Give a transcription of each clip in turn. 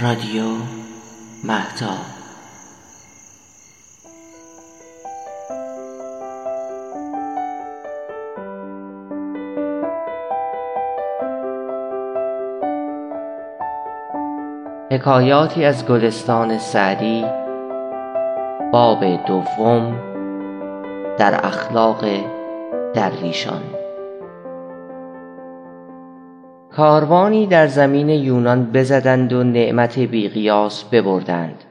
رادیو مهتاب حکایاتی از گلستان سعدی باب دوم در اخلاق درویشان کاروانی در زمین یونان بزدند و نعمت بی قیاس ببردند.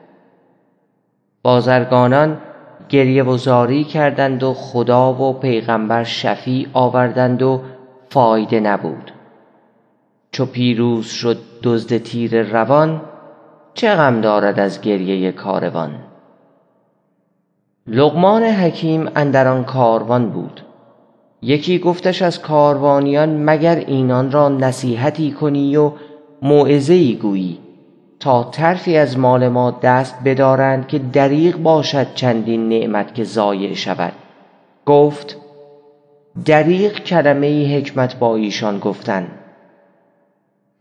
بازرگانان گریه و کردند و خدا و پیغمبر شفیع آوردند و فایده نبود. چو پیروز شد دزد تیره روان چه غم دارد از گریه کاروان؟ لقمان حکیم اندر آن کاروان بود. یکی گفتش از کاروانیان مگر اینان را نصیحتی کنی و موعظه ای گویی تا طرفی از مال ما دست بدارند که دریغ باشد چندین نعمت که ضایع شود؟ گفت دریغ کلمه ای حکمت با ایشان گفتن.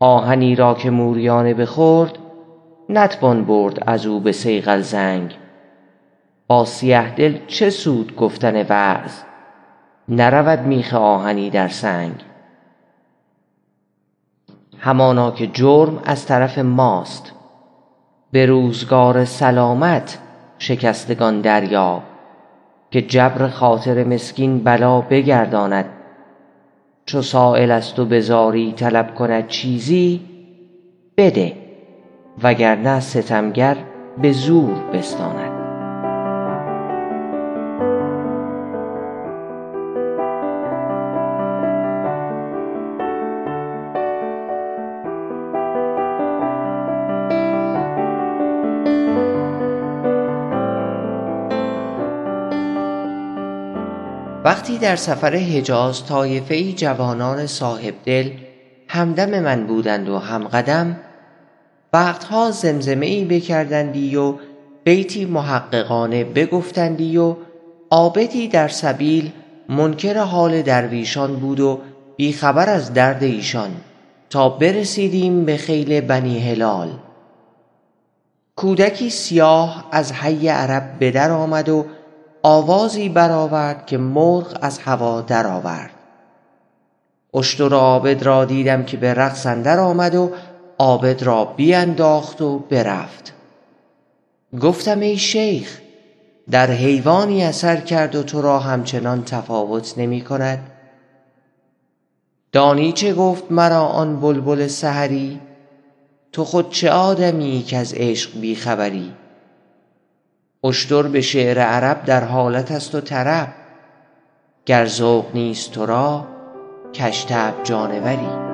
آهنی را که موریانه بخورد نتوان برد از او به صیقل زنگ. با سیه دل چه سود گفتن وعظ؟ نرود میخ آهنی در سنگ. همانا که جرم از طرف ماست به روزگار سلامت شکستگان دریاب که جبر خاطر مسکین بلا بگرداند. چو سایل از تو به زاری طلب کند چیزی بده وگرنه ستمگر به زور بستاند. وقتی در سفر حجاز طایفه ای جوانان صاحبدل همدم من بودند و همقدم وقتها زمزمه ای بکردندی و بیتی محققانه بگفتندی و عابدی در سبیل منکر حال درویشان بود و بی خبر از درد ایشان تا برسیدیم به خیل بنی هلال. کودکی سیاه از حی عرب به در آمد و آوازی برآورد که مرغ از هوا درآورد. اشتر عابد را دیدم که به رقص اندر آمد و عابد را بینداخت و برفت. گفتم ای شیخ در حیوانی اثر کرد و تو را همچنان تفاوت نمی کند؟ دانی چه گفت مرا آن بلبل سحری؟ تو خود چه آدمیی کز عشق بی خبری اشتر به شعر عرب در حالت است و طرب. گر ذوق نیست تو را کژطبع جانوری.